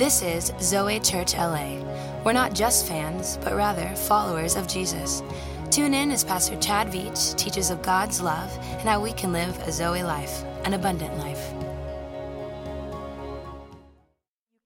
This is Zoe Church LA. We're not just fans, but rather followers of Jesus. Tune in as Pastor Chad Veach teaches of God's love and how we can live a Zoe life, an abundant life.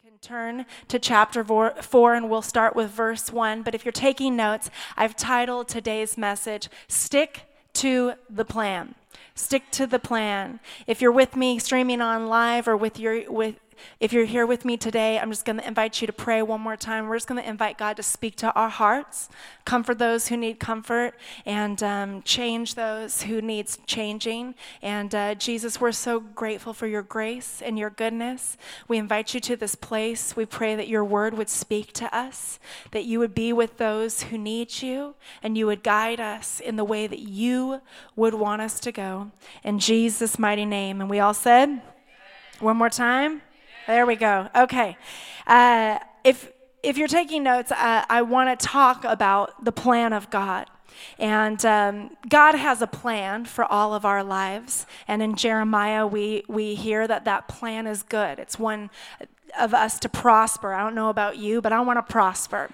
You can turn to chapter four, four and we'll start with verse one. But if you're taking notes, I've titled today's message, Stick to the Plan. Stick to the plan. If you're with me streaming on live or with your with if you're here with me today, I'm just going to invite you to pray one more time. We're just going to invite God to speak to our hearts, comfort those who need comfort, and um, change those who needs changing. And uh, Jesus, we're so grateful for your grace and your goodness. We invite you to this place. We pray that your word would speak to us, that you would be with those who need you, and you would guide us in the way that you would want us to go. In Jesus' mighty name. And we all said, one more time. There we go. Okay. Uh, if if you're taking notes, uh, I want to talk about the plan of God. And um, God has a plan for all of our lives. And in Jeremiah, we, we hear that that plan is good. It's one of us to prosper. I don't know about you, but I want to prosper.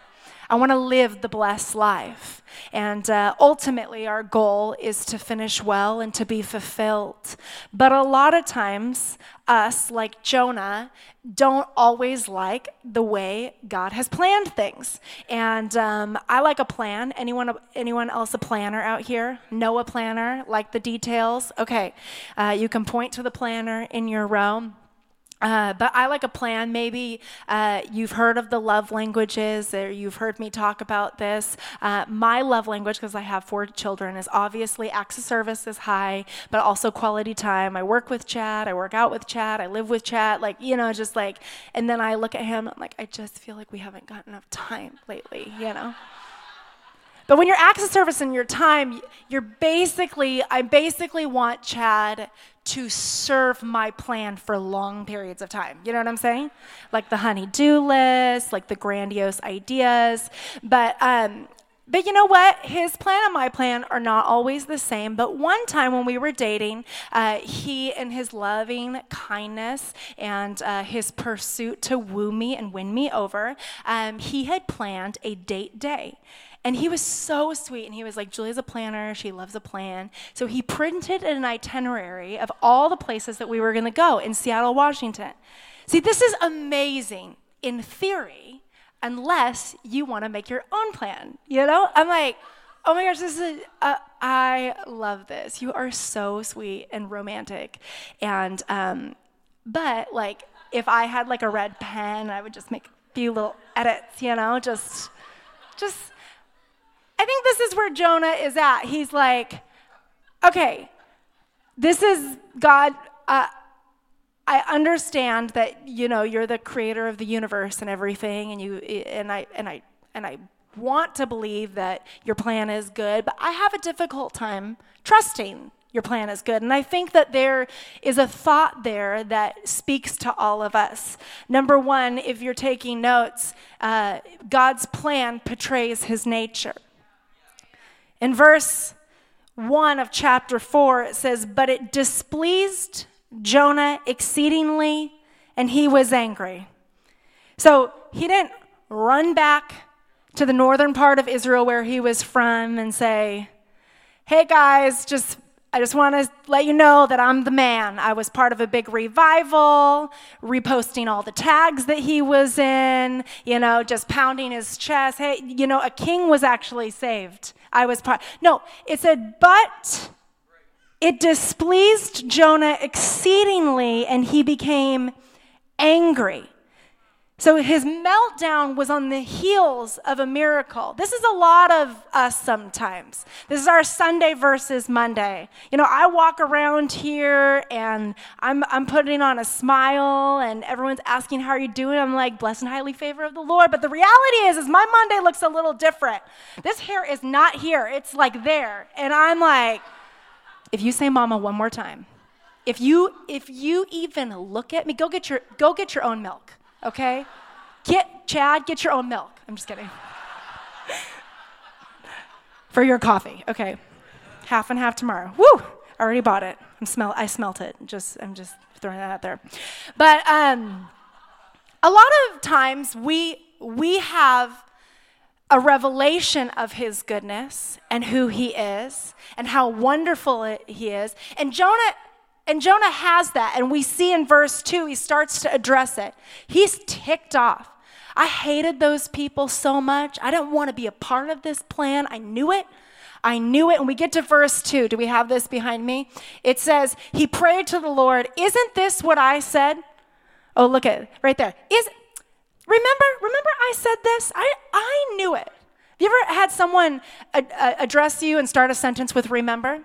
I want to live the blessed life. And uh, ultimately, our goal is to finish well and to be fulfilled. But a lot of times, us, like Jonah, don't always like the way God has planned things. And um, I like a plan. Anyone, anyone else a planner out here? Know a planner? Like the details? Okay. Uh, you can point to the planner in your row. Uh, but I like a plan. Maybe uh, you've heard of the love languages, or you've heard me talk about this. Uh, my love language, because I have four children, is obviously acts of service is high, but also quality time. I work with Chad, I work out with Chad, I live with Chad, like, you know, just like, and then I look at him, I'm like, I just feel like we haven't got enough time lately, you know? But when you're of service and your time, you're basically, I basically want Chad to serve my plan for long periods of time. You know what I'm saying? Like the honey-do list, like the grandiose ideas. But um, but you know what? His plan and my plan are not always the same. But one time when we were dating, uh, he, in his loving kindness and uh, his pursuit to woo me and win me over, um, he had planned a date day. And he was so sweet. And he was like, Julia's a planner. She loves a plan. So he printed an itinerary of all the places that we were going to go in Seattle, Washington. See, this is amazing in theory, unless you want to make your own plan. You know? I'm like, oh my gosh, this is, uh, I love this. You are so sweet and romantic. And, um, but like, if I had like a red pen, I would just make a few little edits, you know, just, just, I think this is where Jonah is at. He's like, okay, this is God. Uh, I understand that you know you're the creator of the universe and everything, and you and I and I and I want to believe that your plan is good, but I have a difficult time trusting your plan is good. And I think that there is a thought there that speaks to all of us. Number one, if you're taking notes, uh, God's plan portrays his nature. In verse 1 of chapter 4, it says, But it displeased Jonah exceedingly, and he was angry. So he didn't run back to the northern part of Israel where he was from and say, Hey guys, just I just want to let you know that I'm the man. I was part of a big revival, reposting all the tags that he was in, you know, just pounding his chest. Hey, you know, a king was actually saved. I was part. No, it said, but it displeased Jonah exceedingly, and he became angry. So his meltdown was on the heels of a miracle. This is a lot of us sometimes. This is our Sunday versus Monday. You know, I walk around here and I'm, I'm putting on a smile and everyone's asking, how are you doing? I'm like, blessed and highly favored of the Lord. But the reality is, is my Monday looks a little different. This hair is not here. It's like there. And I'm like, if you say mama one more time, if you, if you even look at me, go get your, go get your own milk okay? Get, Chad, get your own milk. I'm just kidding. For your coffee, okay. Half and half tomorrow. Woo! I already bought it. I'm smell, I smelt it. Just, I'm just throwing that out there. But, um, a lot of times we we have a revelation of his goodness and who he is and how wonderful he is. And Jonah and Jonah has that and we see in verse 2 he starts to address it. He's ticked off. I hated those people so much. I didn't want to be a part of this plan. I knew it. I knew it. And we get to verse 2. Do we have this behind me? It says, He prayed to the Lord, Isn't this what I said? Oh, look at it right there. Is remember, remember I said this? I, I knew it. Have you ever had someone address you and start a sentence with remember?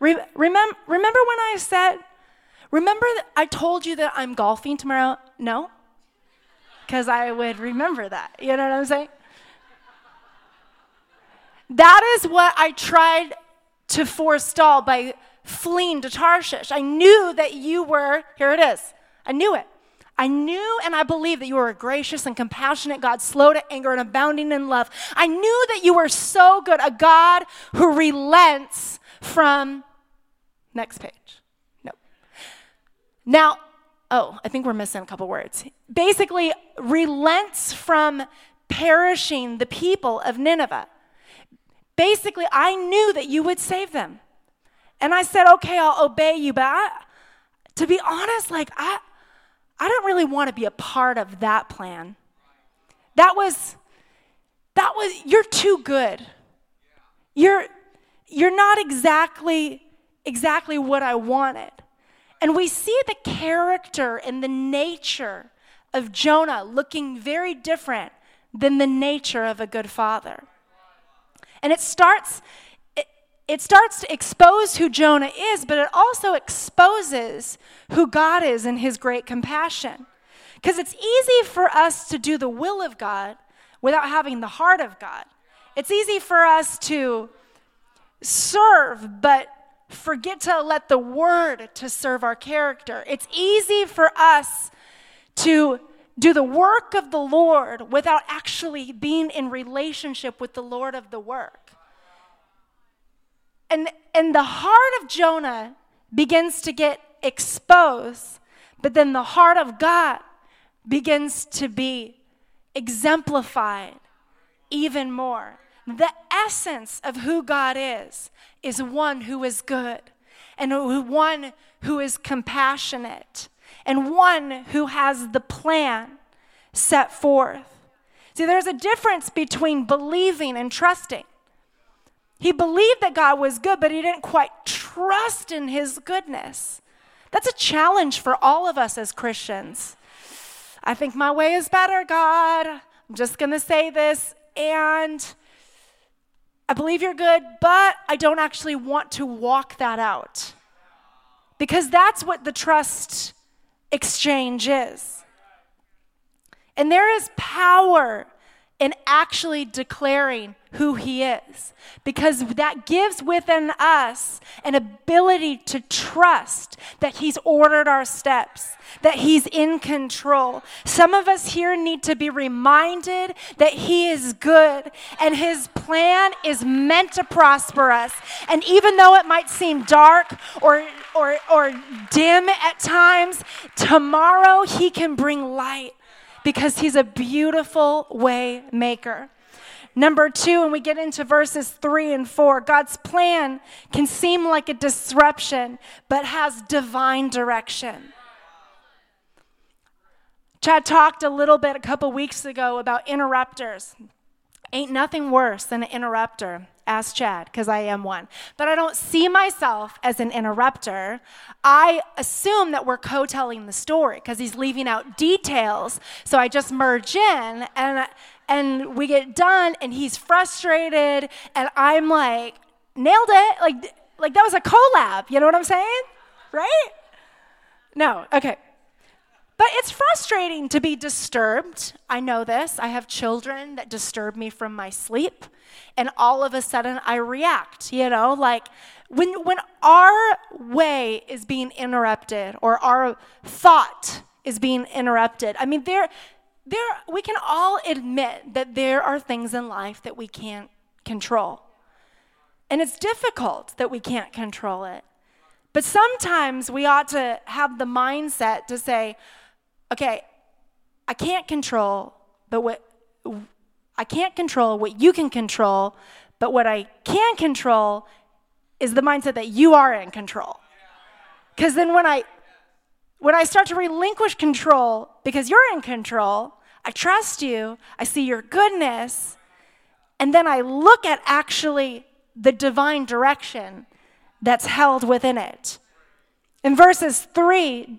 Re- remember, remember when I said, remember I told you that I'm golfing tomorrow? No? Because I would remember that. You know what I'm saying? That is what I tried to forestall by fleeing to Tarshish. I knew that you were, here it is. I knew it. I knew and I believe that you were a gracious and compassionate God, slow to anger and abounding in love. I knew that you were so good, a God who relents from, next page. No. Now, oh, I think we're missing a couple words. Basically, relents from perishing the people of Nineveh. Basically, I knew that you would save them. And I said, okay, I'll obey you. But I, to be honest, like, I, I don't really want to be a part of that plan. That was, that was, you're too good. You're, you're not exactly, exactly what I wanted. And we see the character and the nature of Jonah looking very different than the nature of a good father. And it starts it, it starts to expose who Jonah is, but it also exposes who God is in his great compassion. Because it's easy for us to do the will of God without having the heart of God. It's easy for us to serve, but forget to let the word to serve our character. It's easy for us to do the work of the Lord without actually being in relationship with the Lord of the work. And, and the heart of Jonah begins to get exposed, but then the heart of God begins to be exemplified even more. The essence of who God is is one who is good and one who is compassionate and one who has the plan set forth. See, there's a difference between believing and trusting. He believed that God was good, but he didn't quite trust in his goodness. That's a challenge for all of us as Christians. I think my way is better, God. I'm just going to say this. And I believe you're good, but I don't actually want to walk that out. Because that's what the trust exchange is. And there is power in actually declaring who He is, because that gives within us an ability to trust that He's ordered our steps, that He's in control. Some of us here need to be reminded that He is good and His plan is meant to prosper us. And even though it might seem dark or, or, or dim at times, tomorrow He can bring light because he's a beautiful way maker. Number two, and we get into verses three and four, God's plan can seem like a disruption, but has divine direction. Chad talked a little bit a couple weeks ago about interrupters. Ain't nothing worse than an interrupter. Ask Chad, because I am one. But I don't see myself as an interrupter. I assume that we're co telling the story because he's leaving out details. So I just merge in and, and we get done and he's frustrated and I'm like, nailed it. Like, like that was a collab. You know what I'm saying? Right? No, okay. But it's frustrating to be disturbed. I know this. I have children that disturb me from my sleep, and all of a sudden I react, you know, like when when our way is being interrupted or our thought is being interrupted. I mean, there there we can all admit that there are things in life that we can't control. And it's difficult that we can't control it. But sometimes we ought to have the mindset to say, okay, I can't control, but what I can't control what you can control, but what I can control is the mindset that you are in control. Because then when I when I start to relinquish control because you're in control, I trust you, I see your goodness, and then I look at actually the divine direction that's held within it. In verses 3,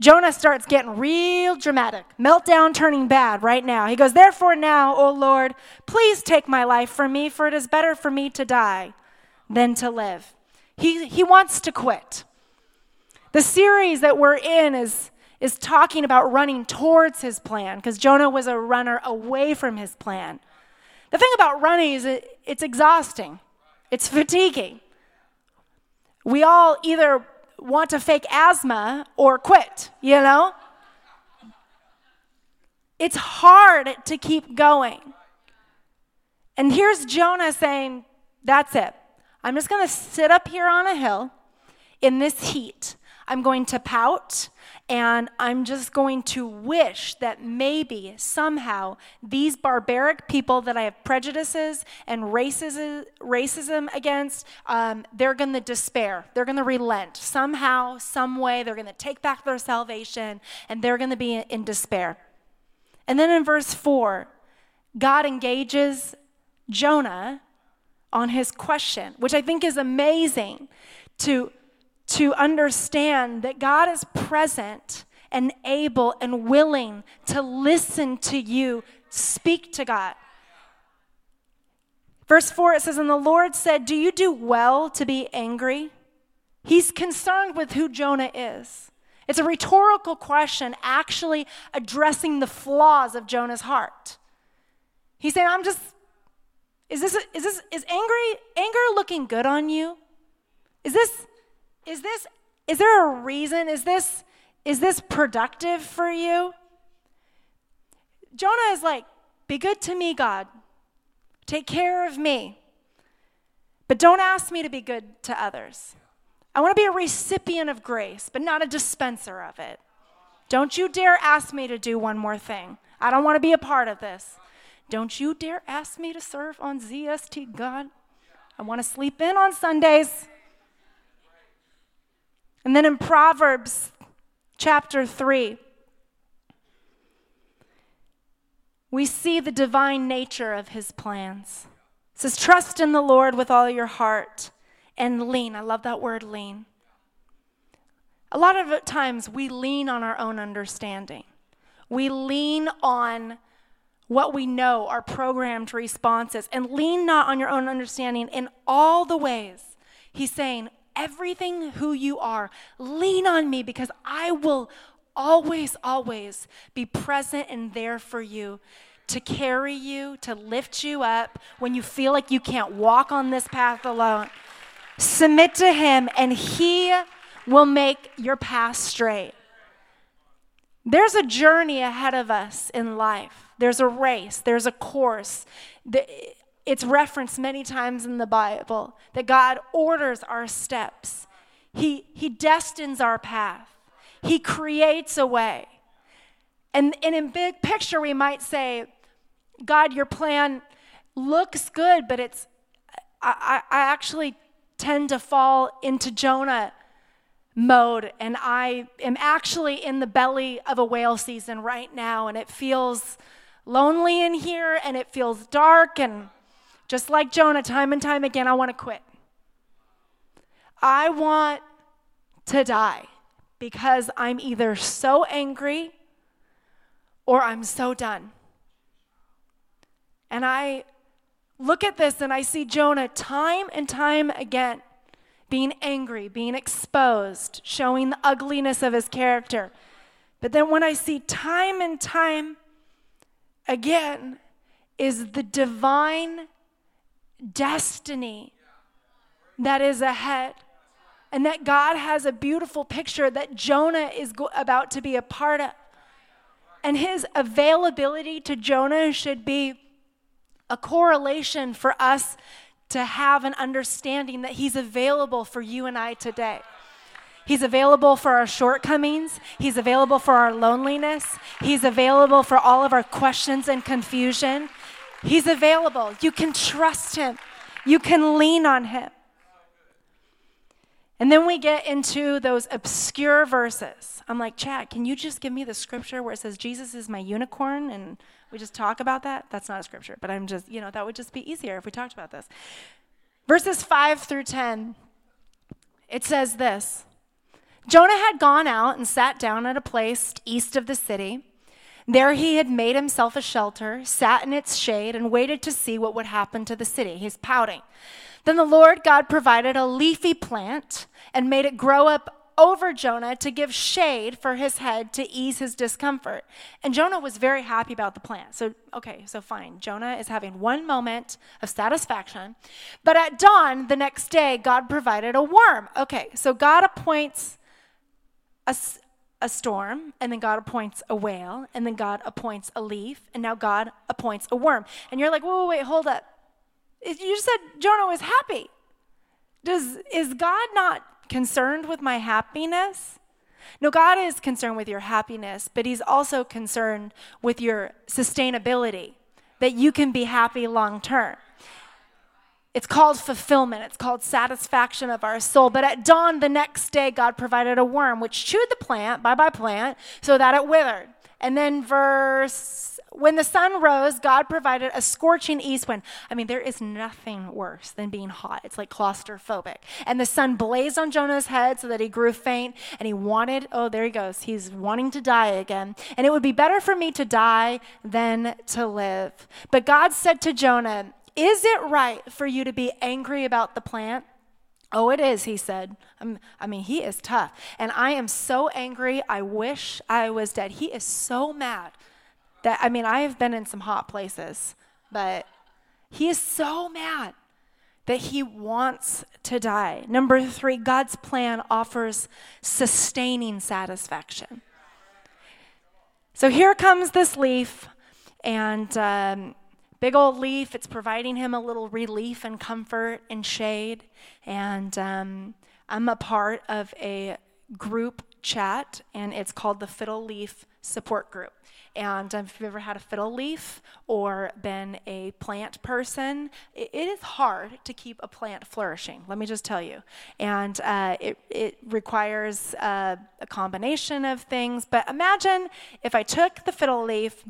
Jonah starts getting real dramatic, meltdown turning bad right now. He goes, Therefore, now, O Lord, please take my life from me, for it is better for me to die than to live. He, he wants to quit. The series that we're in is, is talking about running towards his plan because Jonah was a runner away from his plan. The thing about running is it, it's exhausting, it's fatiguing. We all either want to fake asthma or quit, you know? It's hard to keep going. And here's Jonah saying, That's it. I'm just going to sit up here on a hill in this heat. I'm going to pout and I'm just going to wish that maybe somehow these barbaric people that I have prejudices and racism, racism against, um, they're going to despair. They're going to relent. Somehow, some way, they're going to take back their salvation and they're going to be in despair. And then in verse 4, God engages Jonah on his question, which I think is amazing to to understand that God is present and able and willing to listen to you speak to God. Verse 4 it says, And the Lord said, Do you do well to be angry? He's concerned with who Jonah is. It's a rhetorical question, actually addressing the flaws of Jonah's heart. He's saying, I'm just, is this, is this, is angry, anger looking good on you? Is this, is this is there a reason? Is this is this productive for you? Jonah is like, be good to me, God. Take care of me. But don't ask me to be good to others. I want to be a recipient of grace, but not a dispenser of it. Don't you dare ask me to do one more thing. I don't want to be a part of this. Don't you dare ask me to serve on ZST, God. I want to sleep in on Sundays. And then in Proverbs chapter 3, we see the divine nature of his plans. It says, Trust in the Lord with all your heart and lean. I love that word, lean. A lot of times we lean on our own understanding. We lean on what we know, our programmed responses, and lean not on your own understanding in all the ways. He's saying, everything who you are. Lean on me because I will always, always be present and there for you to carry you, to lift you up when you feel like you can't walk on this path alone. Submit to Him, and He will make your path straight. There's a journey ahead of us in life. There's a race, there's a course. It's referenced many times in the Bible that God orders our steps, He, he destines our path, He creates a way. And, and in big picture, we might say, God, your plan looks good, but it's, I, I actually tend to fall into Jonah mode, and I am actually in the belly of a whale season right now, and it feels lonely in here, and it feels dark, and just like Jonah, time and time again, I want to quit. I want to die because I'm either so angry or I'm so done. And I look at this and I see Jonah time and time again being angry, being exposed, showing the ugliness of his character. But then when I see time and time again is the divine destiny that is ahead. And that God has a beautiful picture that Jonah is go- about to be a part of. And his availability to Jonah should be a correlation for us to have an understanding that he's available for you and I today. He's available for our shortcomings. He's available for our loneliness. He's available for all of our questions and confusion. He's available. You can trust him. You can lean on him. And then we get into those obscure verses. I'm like, Chad, can you just give me the scripture where it says Jesus is my unicorn? And we just talk about that? That's not a scripture, but I'm just, you know, that would just be easier if we talked about this. Verses 5 through 10, it says this Jonah had gone out and sat down at a place east of the city. There he had made himself a shelter, sat in its shade, and waited to see what would happen to the city. He's pouting. Then the Lord God provided a leafy plant and made it grow up over Jonah to give shade for his head to ease his discomfort. And Jonah was very happy about the plant. So, okay, so fine. Jonah is having one moment of satisfaction. But at dawn the next day, God provided a worm. Okay, so God appoints a, a storm, and then God appoints a whale, and then God appoints a leaf, and now God appoints a worm. And you're like, whoa, wait, wait hold up. You just said Jonah was happy. Does, is God not concerned with my happiness? No, God is concerned with your happiness, but He's also concerned with your sustainability, that you can be happy long term. It's called fulfillment. It's called satisfaction of our soul. But at dawn the next day, God provided a worm which chewed the plant, bye bye plant, so that it withered. And then, verse, when the sun rose, God provided a scorching east wind. I mean, there is nothing worse than being hot. It's like claustrophobic. And the sun blazed on Jonah's head so that he grew faint and he wanted, oh, there he goes. He's wanting to die again. And it would be better for me to die than to live. But God said to Jonah, is it right for you to be angry about the plant? Oh, it is, he said. I mean, he is tough. And I am so angry, I wish I was dead. He is so mad that, I mean, I have been in some hot places, but he is so mad that he wants to die. Number three, God's plan offers sustaining satisfaction. So here comes this leaf, and um, big old leaf. It's providing him a little relief and comfort and shade. And um, I'm a part of a group chat, and it's called the Fiddle Leaf Support Group. And if you've ever had a fiddle leaf or been a plant person, it, it is hard to keep a plant flourishing, let me just tell you. And uh, it, it requires uh, a combination of things. But imagine if I took the fiddle leaf,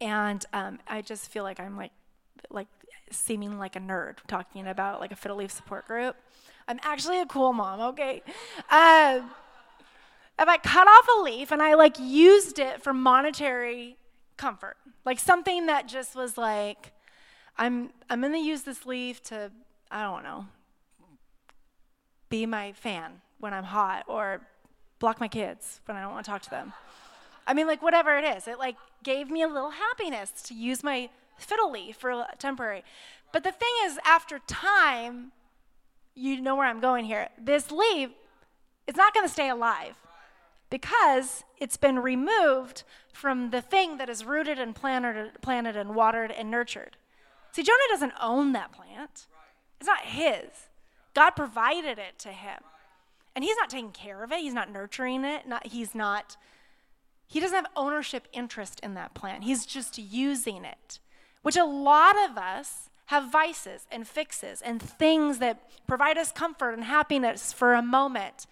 and um, I just feel like I'm like like seeming like a nerd talking about like a fiddle leaf support group. I'm actually a cool mom, okay? Uh, if I cut off a leaf and I like used it for monetary comfort, like something that just was like, I'm I'm gonna use this leaf to I don't know, be my fan when I'm hot or block my kids when I don't want to talk to them. I mean, like whatever it is, it like gave me a little happiness to use my fiddle leaf for temporary. But the thing is, after time, you know where I'm going here. This leaf is not going to stay alive because it's been removed from the thing that is rooted and planted, planted and watered and nurtured. See, Jonah doesn't own that plant. It's not his. God provided it to him. And he's not taking care of it. He's not nurturing it. Not, he's not he doesn't have ownership interest in that plant. He's just using it, which a lot of us have vices and fixes and things that provide us comfort and happiness for a moment.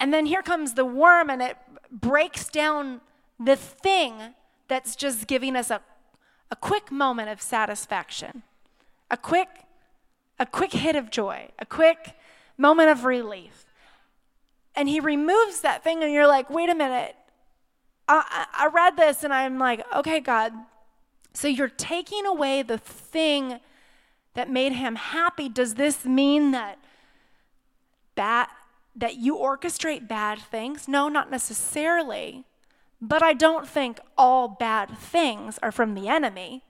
And then here comes the worm and it breaks down the thing that's just giving us a, a quick moment of satisfaction, a quick, a quick hit of joy, a quick moment of relief. And he removes that thing, and you're like, wait a minute, I, I read this and I'm like, okay, God, so you're taking away the thing that made him happy. Does this mean that bad, that you orchestrate bad things? No, not necessarily. But I don't think all bad things are from the enemy.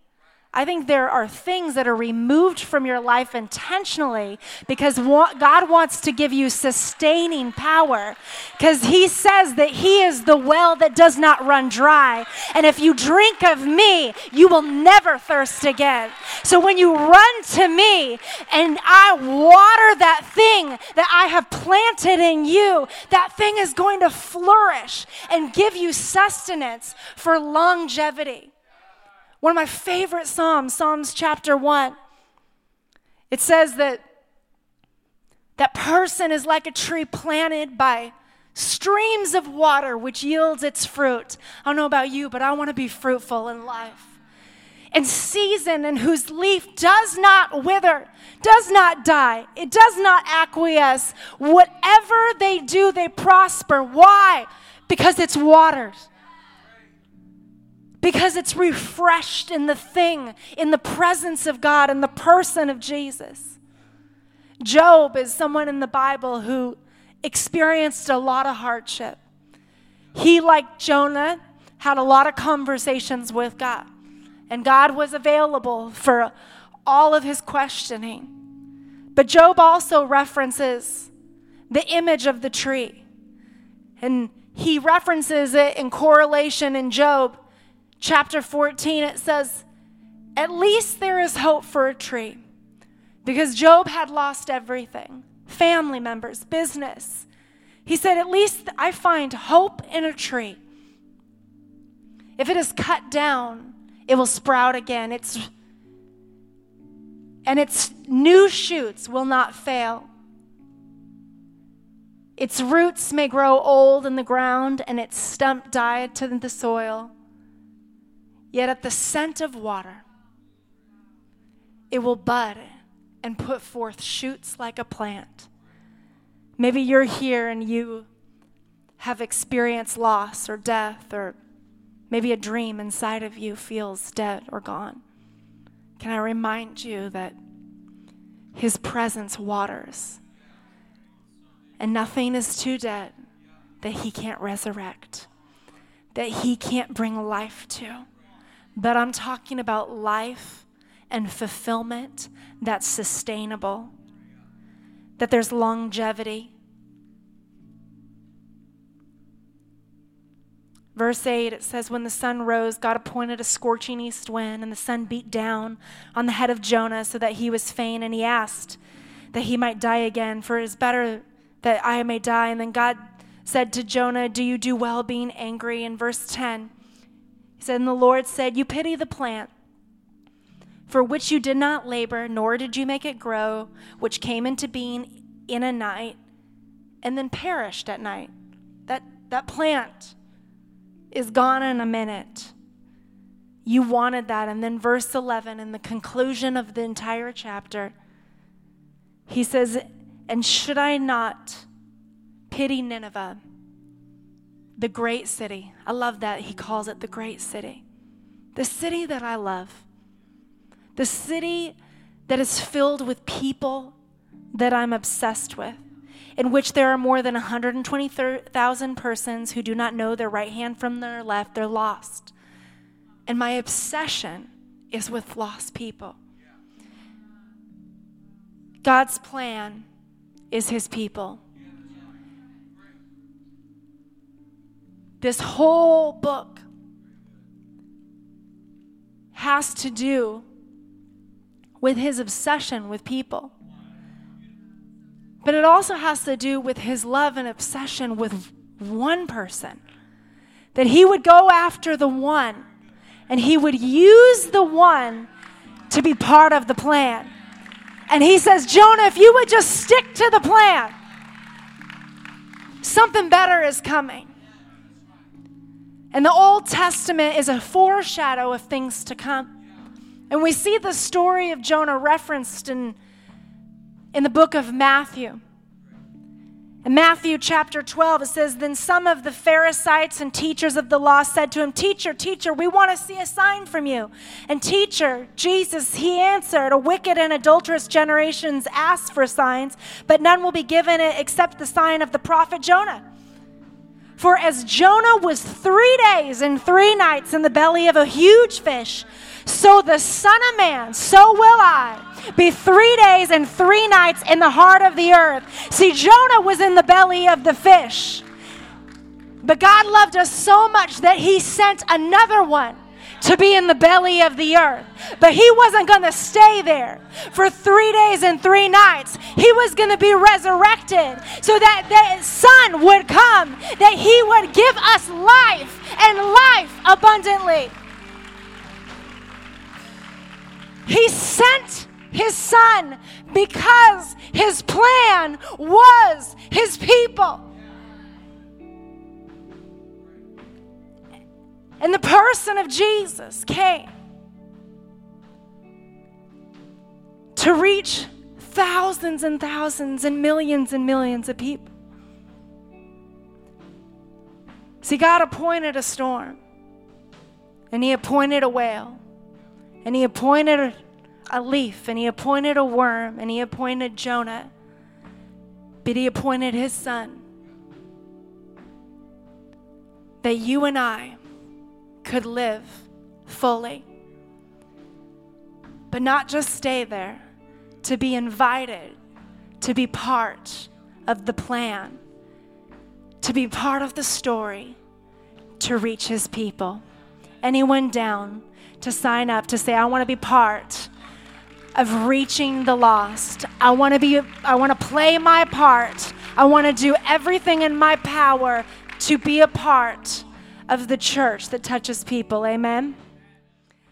I think there are things that are removed from your life intentionally because God wants to give you sustaining power. Because He says that He is the well that does not run dry. And if you drink of me, you will never thirst again. So when you run to me and I water that thing that I have planted in you, that thing is going to flourish and give you sustenance for longevity. One of my favorite Psalms, Psalms chapter 1. It says that that person is like a tree planted by streams of water which yields its fruit. I don't know about you, but I want to be fruitful in life. And season and whose leaf does not wither, does not die, it does not acquiesce. Whatever they do, they prosper. Why? Because it's waters because it's refreshed in the thing, in the presence of God, in the person of Jesus. Job is someone in the Bible who experienced a lot of hardship. He, like Jonah, had a lot of conversations with God, and God was available for all of his questioning. But Job also references the image of the tree, and he references it in correlation in Job chapter 14, it says, At least there is hope for a tree. Because Job had lost everything family members, business. He said, At least I find hope in a tree. If it is cut down, it will sprout again. It's, and its new shoots will not fail. Its roots may grow old in the ground, and its stump die to the soil. Yet at the scent of water, it will bud and put forth shoots like a plant. Maybe you're here and you have experienced loss or death, or maybe a dream inside of you feels dead or gone. Can I remind you that His presence waters, and nothing is too dead that He can't resurrect, that He can't bring life to? But I'm talking about life and fulfillment that's sustainable, that there's longevity. Verse 8, it says, When the sun rose, God appointed a scorching east wind, and the sun beat down on the head of Jonah so that he was faint, and he asked that he might die again, for it is better that I may die. And then God said to Jonah, Do you do well being angry? In verse 10, he said, And the Lord said, You pity the plant for which you did not labor, nor did you make it grow, which came into being in a night and then perished at night. That, that plant is gone in a minute. You wanted that. And then, verse 11, in the conclusion of the entire chapter, he says, And should I not pity Nineveh? The great city. I love that he calls it the great city. The city that I love. The city that is filled with people that I'm obsessed with, in which there are more than 120,000 persons who do not know their right hand from their left. They're lost. And my obsession is with lost people. God's plan is his people. This whole book has to do with his obsession with people. But it also has to do with his love and obsession with one person. That he would go after the one and he would use the one to be part of the plan. And he says, Jonah, if you would just stick to the plan, something better is coming. And the Old Testament is a foreshadow of things to come. And we see the story of Jonah referenced in, in the book of Matthew. In Matthew chapter 12, it says, Then some of the Pharisees and teachers of the law said to him, Teacher, teacher, we want to see a sign from you. And teacher, Jesus, he answered, A wicked and adulterous generations ask for signs, but none will be given it except the sign of the prophet Jonah. For as Jonah was three days and three nights in the belly of a huge fish, so the Son of Man, so will I be three days and three nights in the heart of the earth. See, Jonah was in the belly of the fish. But God loved us so much that he sent another one to be in the belly of the earth. But he wasn't going to stay there for three days and three nights. He was going to be resurrected so that the Son would come, that he would give us life and life abundantly. He sent his Son because his plan was his people. And the person of Jesus came to reach thousands and thousands and millions and millions of people. See, God appointed a storm, and He appointed a whale, and He appointed a leaf, and He appointed a worm, and He appointed Jonah, but He appointed His Son. That you and I could live fully. But not just stay there, to be invited, to be part of the plan, to be part of the story, to reach his people. Anyone down to sign up to say, I want to be part of reaching the lost. I want to be I want to play my part. I want to do everything in my power to be a part of the church that touches people. Amen.